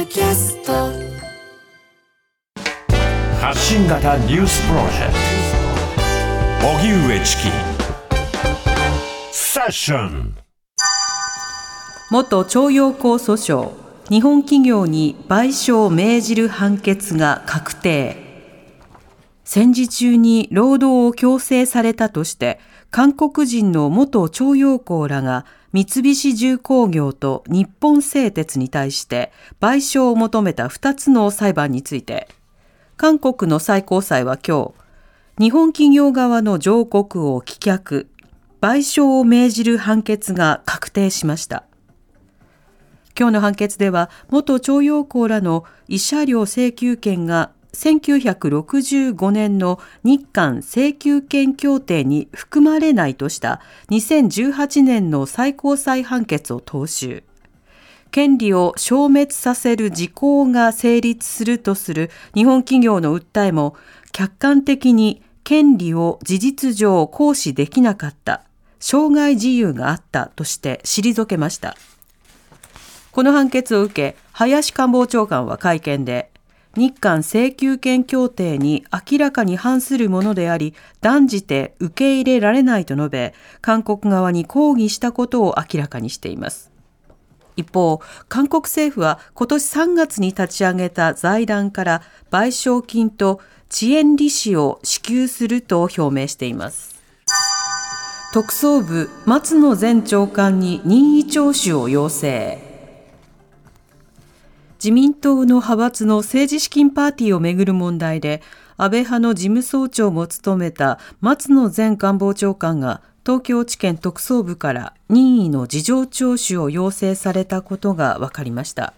ドキャスト。発信型ニュースプロジェクト。荻上チキ。セッション。元徴用工訴訟。日本企業に賠償を命じる判決が確定。戦時中に労働を強制されたとして韓国人の元徴用工らが三菱重工業と日本製鉄に対して賠償を求めた2つの裁判について韓国の最高裁は今日日本企業側の上告を棄却賠償を命じる判決が確定しました。今日の判決では元徴用工らの慰謝料請求権が1965年の日韓請求権協定に含まれないとした2018年の最高裁判決を踏襲。権利を消滅させる事項が成立するとする日本企業の訴えも客観的に権利を事実上行使できなかった、障害自由があったとして退けました。この判決を受け、林官房長官は会見で、日韓請求権協定に明らかに反するものであり、断じて受け入れられないと述べ、韓国側に抗議したことを明らかにしています。一方、韓国政府は今年3月に立ち上げた財団から賠償金と遅延利子を支給すると表明しています。特捜部松野前長官に任意聴取を要請。自民党の派閥の政治資金パーティーをめぐる問題で、安倍派の事務総長も務めた松野前官房長官が東京地検特捜部から任意の事情聴取を要請されたことが分かりました。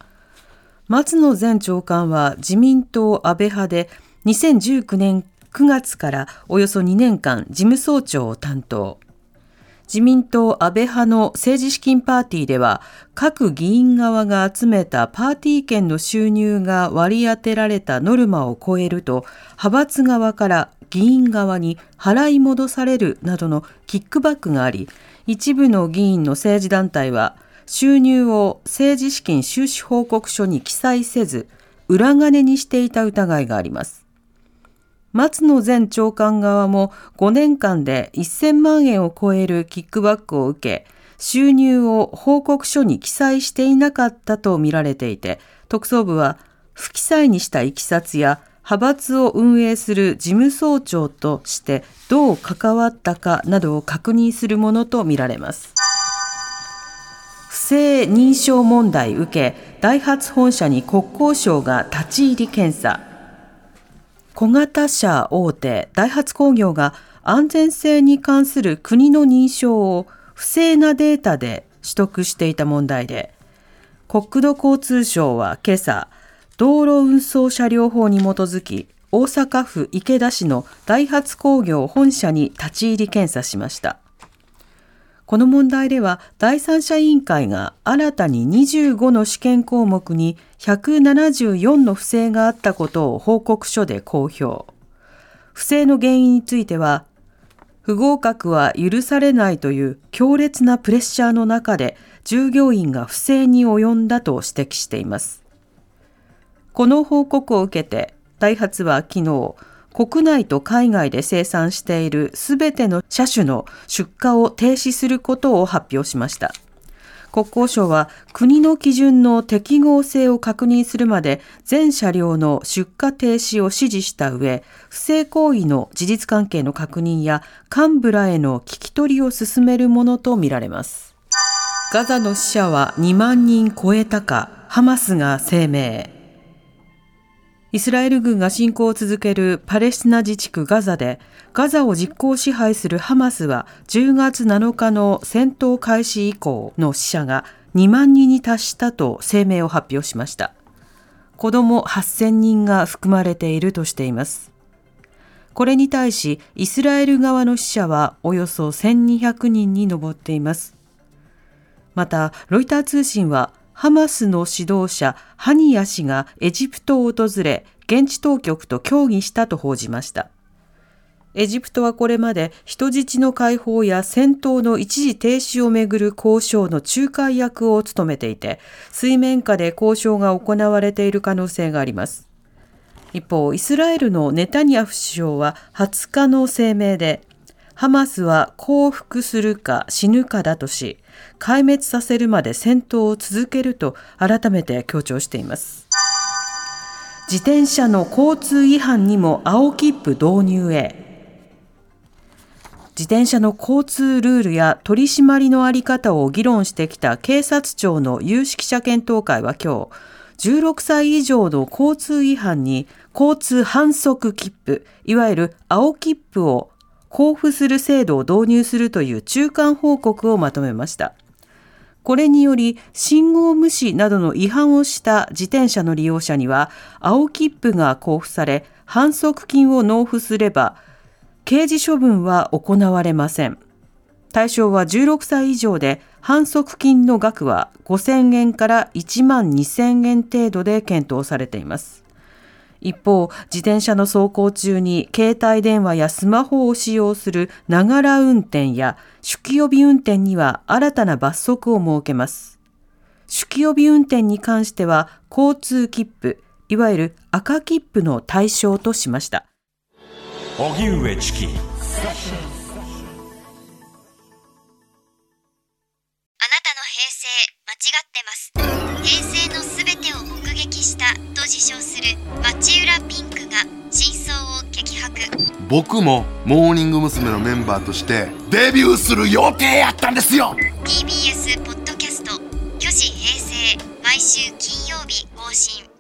松野前長官は自民党安倍派で2019年9月からおよそ2年間事務総長を担当。自民党安倍派の政治資金パーティーでは、各議員側が集めたパーティー券の収入が割り当てられたノルマを超えると、派閥側から議員側に払い戻されるなどのキックバックがあり、一部の議員の政治団体は、収入を政治資金収支報告書に記載せず、裏金にしていた疑いがあります。松野前長官側も5年間で1000万円を超えるキックバックを受け、収入を報告書に記載していなかったとみられていて、特捜部は不記載にしたいきさつや派閥を運営する事務総長としてどう関わったかなどを確認するものとみられます。不正認証問題受け、ダイハツ本社に国交省が立ち入り検査。小型車大手ダイハツ工業が安全性に関する国の認証を不正なデータで取得していた問題で国土交通省は今朝道路運送車両法に基づき大阪府池田市のダイハツ工業本社に立ち入り検査しました。この問題では第三者委員会が新たに25の試験項目に174の不正があったことを報告書で公表。不正の原因については、不合格は許されないという強烈なプレッシャーの中で従業員が不正に及んだと指摘しています。この報告を受けて、ダイハツは昨日、国内と海外で生産しているすべての車種の出荷を停止することを発表しました。国交省は国の基準の適合性を確認するまで全車両の出荷停止を指示した上、不正行為の事実関係の確認や幹部らへの聞き取りを進めるものとみられます。ガザの死者は2万人超えたか、ハマスが声明。イスラエル軍が侵攻を続けるパレスチナ自治区ガザで、ガザを実効支配するハマスは10月7日の戦闘開始以降の死者が2万人に達したと声明を発表しました。子供8000人が含まれているとしています。これに対し、イスラエル側の死者はおよそ1200人に上っています。また、ロイター通信は、ハマスの指導者ハニヤ氏がエジプトを訪れ、現地当局と協議したと報じました。エジプトはこれまで人質の解放や戦闘の一時停止をめぐる交渉の仲介役を務めていて、水面下で交渉が行われている可能性があります。一方、イスラエルのネタニヤフ首相は20日の声明で、ハマスは降伏するか死ぬかだとし、壊滅させるまで戦闘を続けると改めて強調しています。自転車の交通違反にも青切符導入へ。自転車の交通ルールや取り締まりのあり方を議論してきた警察庁の有識者検討会は今日、16歳以上の交通違反に交通反則切符、いわゆる青切符を交付する制度を導入するという中間報告をまとめました。これにより、信号無視などの違反をした自転車の利用者には、青切符が交付され、反則金を納付すれば、刑事処分は行われません。対象は16歳以上で、反則金の額は5000円から1万2000円程度で検討されています。一方、自転車の走行中に携帯電話やスマホを使用するながら運転や酒気帯び運転には新たな罰則を設けます。酒気帯び運転に関しては交通切符、いわゆる赤切符の対象としました。荻上チキあなたの平成間違ってます平成のすべてを目撃したと自称する町浦僕もモーニング娘。のメンバーとしてデビューする予定やったんですよ TBS ポッドキャスト「巨子平成」毎週金曜日更新